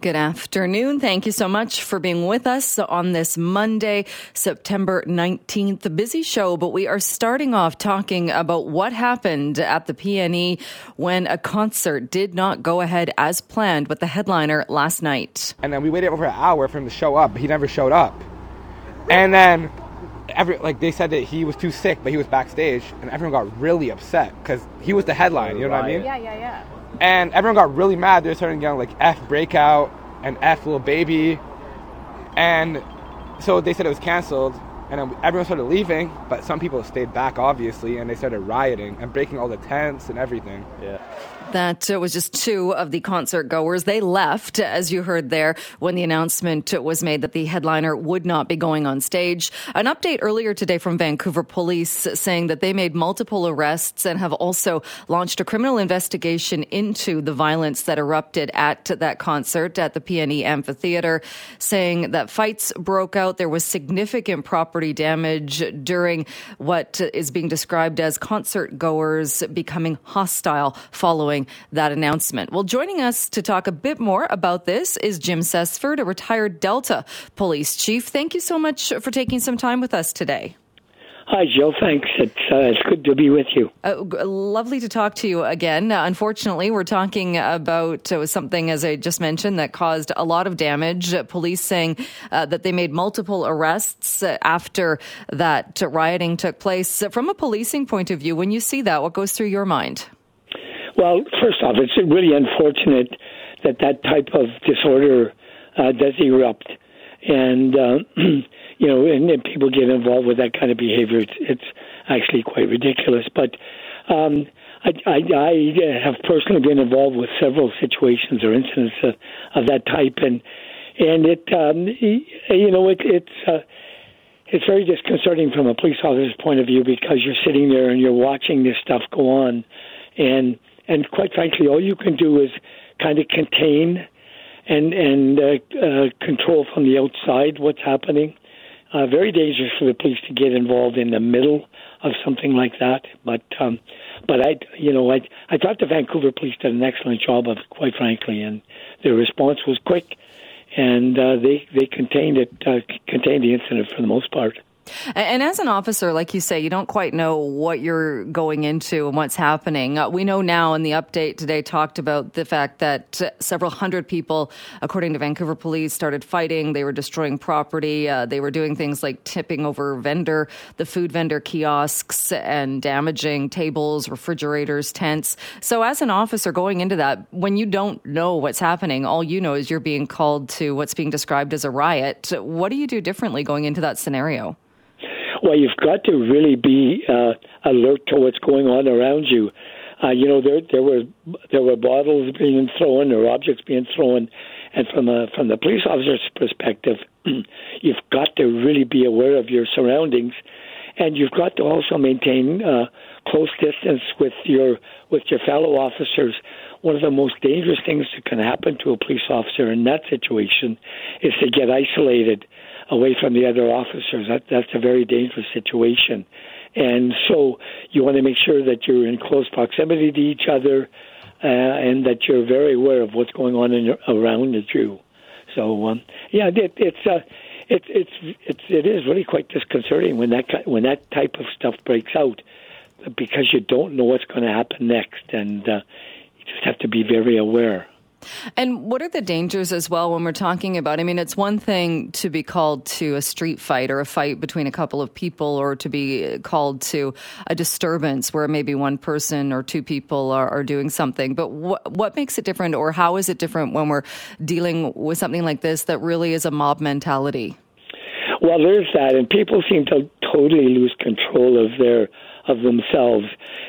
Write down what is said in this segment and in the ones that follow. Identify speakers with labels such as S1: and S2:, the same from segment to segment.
S1: Good afternoon. Thank you so much for being with us on this Monday, September 19th. A busy show, but we are starting off talking about what happened at the PNE when a concert did not go ahead as planned with the headliner last night.
S2: And then we waited over an hour for him to show up, but he never showed up. And then every like they said that he was too sick, but he was backstage, and everyone got really upset because he was the headline. You know what I mean?
S3: Yeah, yeah, yeah.
S2: And everyone got really mad. They started yelling like "F breakout" and "F Lil Baby," and so they said it was canceled. And everyone started leaving, but some people stayed back, obviously, and they started rioting and breaking all the tents and everything.
S4: Yeah.
S1: That was just two of the concert goers. They left, as you heard there, when the announcement was made that the headliner would not be going on stage. An update earlier today from Vancouver police saying that they made multiple arrests and have also launched a criminal investigation into the violence that erupted at that concert at the PNE Amphitheater, saying that fights broke out. There was significant property damage during what is being described as concert goers becoming hostile following following that announcement. Well, joining us to talk a bit more about this is Jim Cessford, a retired Delta police chief. Thank you so much for taking some time with us today.
S5: Hi, Joe. Thanks. It's, uh, it's good to be with you.
S1: Uh, lovely to talk to you again. Uh, unfortunately, we're talking about uh, something, as I just mentioned, that caused a lot of damage. Police saying uh, that they made multiple arrests uh, after that rioting took place. From a policing point of view, when you see that, what goes through your mind?
S5: Well, first off, it's really unfortunate that that type of disorder uh, does erupt, and uh, you know, and, and people get involved with that kind of behavior. It's, it's actually quite ridiculous. But um, I, I, I have personally been involved with several situations or incidents of, of that type, and and it, um, you know, it, it's. Uh, it's very disconcerting from a police officer's point of view because you're sitting there and you're watching this stuff go on, and and quite frankly, all you can do is kind of contain and and uh, uh, control from the outside what's happening. Uh, very dangerous for the police to get involved in the middle of something like that. But um, but I you know I I thought the Vancouver police did an excellent job of it, quite frankly, and their response was quick, and uh, they they contained it uh, contained the incident for the most part.
S1: And as an officer, like you say, you don't quite know what you're going into and what's happening. Uh, we know now, in the update today, talked about the fact that uh, several hundred people, according to Vancouver police, started fighting. They were destroying property. Uh, they were doing things like tipping over vendor, the food vendor kiosks, and damaging tables, refrigerators, tents. So, as an officer going into that, when you don't know what's happening, all you know is you're being called to what's being described as a riot. What do you do differently going into that scenario?
S5: Well, you've got to really be uh, alert to what's going on around you. Uh, you know, there there were there were bottles being thrown or objects being thrown, and from a from the police officer's perspective, you've got to really be aware of your surroundings, and you've got to also maintain uh, close distance with your with your fellow officers. One of the most dangerous things that can happen to a police officer in that situation is to get isolated away from the other officers. That, that's a very dangerous situation. And so you want to make sure that you're in close proximity to each other uh, and that you're very aware of what's going on in around you. So um, yeah, it, it's uh, it, it's it's it is really quite disconcerting when that when that type of stuff breaks out because you don't know what's going to happen next, and uh, you just have to be very aware.
S1: And what are the dangers as well when we're talking about? I mean, it's one thing to be called to a street fight or a fight between a couple of people, or to be called to a disturbance where maybe one person or two people are, are doing something. But what what makes it different, or how is it different when we're dealing with something like this that really is a mob mentality?
S5: Well, there's that, and people seem to totally lose control of their of themselves,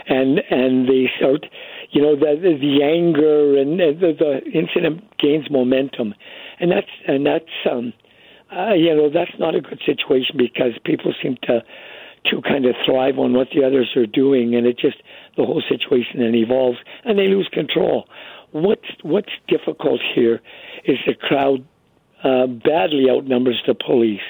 S5: and and they start you know the the anger and the, the incident gains momentum, and that's and that's um, uh, you know that's not a good situation because people seem to to kind of thrive on what the others are doing, and it just the whole situation then evolves, and they lose control. What's what's difficult here is the crowd uh, badly outnumbers the police.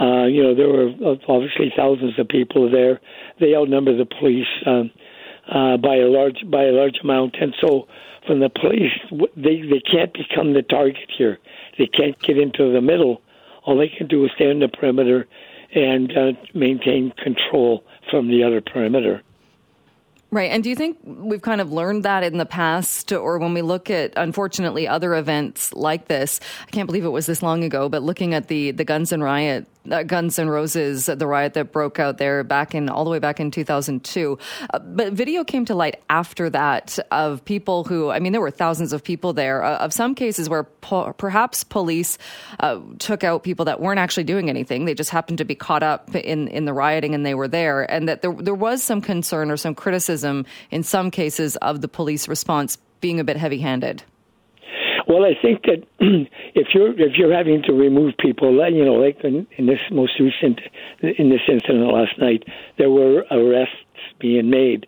S5: Uh, you know, there were obviously thousands of people there. They outnumber the police. Um, uh, by a large by a large amount, and so from the police, they they can't become the target here. They can't get into the middle. All they can do is stay on the perimeter and uh, maintain control from the other perimeter.
S1: Right. And do you think we've kind of learned that in the past, or when we look at, unfortunately, other events like this? I can't believe it was this long ago, but looking at the, the Guns and Riot uh, Guns N' Roses, the riot that broke out there back in all the way back in 2002. Uh, but video came to light after that of people who, I mean, there were thousands of people there, uh, of some cases where po- perhaps police uh, took out people that weren't actually doing anything. They just happened to be caught up in, in the rioting and they were there. And that there, there was some concern or some criticism in some cases of the police response being a bit heavy handed.
S5: Well, I think that if you're if you're having to remove people, you know, like in, in this most recent in this incident last night, there were arrests being made,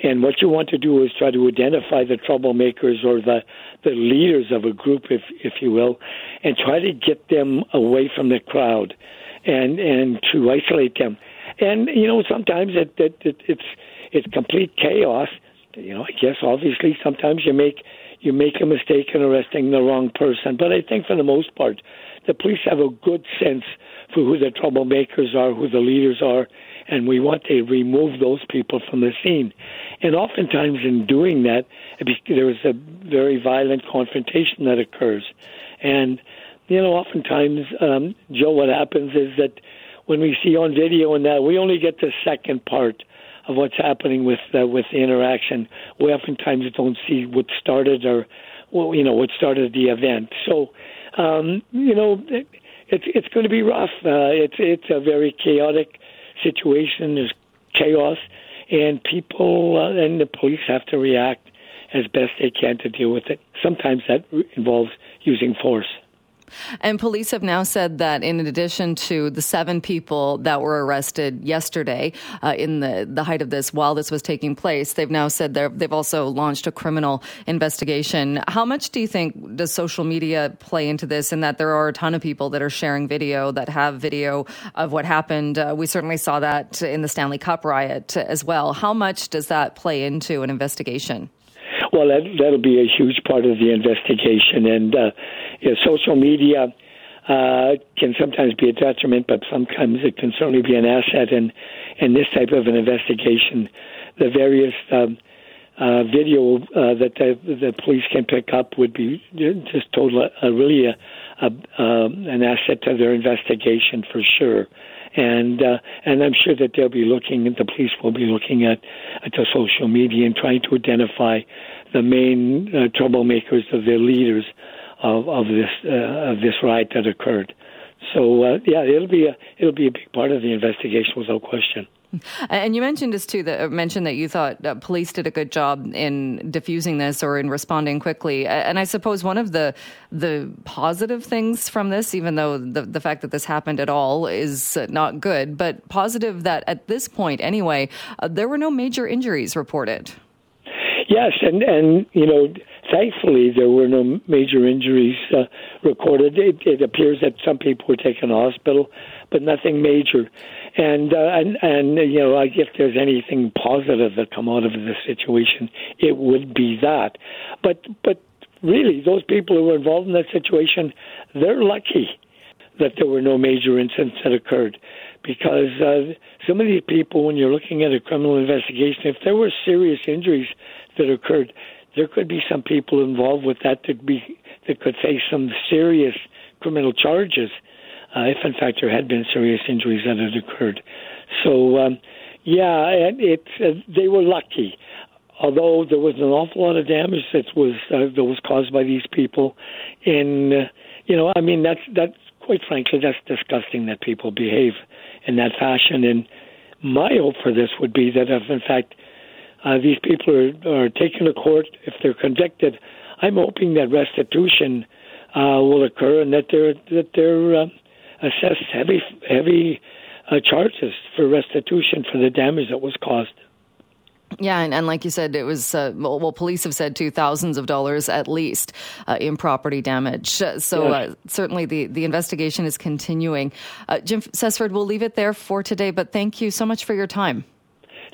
S5: and what you want to do is try to identify the troublemakers or the the leaders of a group, if if you will, and try to get them away from the crowd, and and to isolate them. And you know, sometimes it, it, it it's it's complete chaos. You know, I guess obviously sometimes you make you make a mistake in arresting the wrong person. But I think for the most part, the police have a good sense for who the troublemakers are, who the leaders are, and we want to remove those people from the scene. And oftentimes, in doing that, there is a very violent confrontation that occurs. And, you know, oftentimes, um, Joe, what happens is that when we see on video and that, we only get the second part of what's happening with uh, with the interaction. We oftentimes don't see what started or, well, you know, what started the event. So, um, you know, it, it's it's going to be rough. Uh, it's it's a very chaotic situation. There's chaos, and people uh, and the police have to react as best they can to deal with it. Sometimes that involves using force.
S1: And police have now said that in addition to the seven people that were arrested yesterday uh, in the, the height of this, while this was taking place, they've now said they've also launched a criminal investigation. How much do you think does social media play into this in that there are a ton of people that are sharing video, that have video of what happened? Uh, we certainly saw that in the Stanley Cup riot as well. How much does that play into an investigation?
S5: Well, that, that'll be a huge part of the investigation. And uh, social media uh, can sometimes be a detriment, but sometimes it can certainly be an asset. And in this type of an investigation, the various um, uh, video uh, that the, the police can pick up would be just total, uh, really a, a, um, an asset to their investigation for sure and uh, and I'm sure that they'll be looking, the police will be looking at at the social media and trying to identify the main uh, troublemakers, of the leaders of of this uh, of this riot that occurred. So uh, yeah, it'll be a it'll be a big part of the investigation without question.
S1: And you mentioned this too. That uh, mentioned that you thought uh, police did a good job in diffusing this or in responding quickly. And I suppose one of the the positive things from this, even though the the fact that this happened at all is not good, but positive that at this point anyway, uh, there were no major injuries reported.
S5: Yes, and and you know, thankfully there were no major injuries uh, recorded. It, it appears that some people were taken to hospital, but nothing major. And uh, and and you know, if there's anything positive that come out of this situation, it would be that. But but really, those people who were involved in that situation, they're lucky that there were no major incidents that occurred because uh, some of these people, when you're looking at a criminal investigation, if there were serious injuries that occurred, there could be some people involved with that that be that could face some serious criminal charges uh, if, in fact, there had been serious injuries that had occurred. So, um, yeah, it, uh, they were lucky. Although there was an awful lot of damage that was uh, that was caused by these people, and uh, you know, I mean, that's that's quite frankly, that's disgusting that people behave in that fashion. And my hope for this would be that if, in fact, uh, these people are, are taken to court, if they're convicted, I'm hoping that restitution uh, will occur and that they're that they're uh, assessed heavy heavy uh, charges for restitution for the damage that was caused.
S1: Yeah, and, and, like you said, it was uh, well, police have said two thousands of dollars at least uh, in property damage. So yes. uh, certainly the the investigation is continuing. Uh, Jim Cessford, we'll leave it there for today, but thank you so much for your time.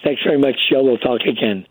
S5: Thanks very much, Jill. We'll talk again.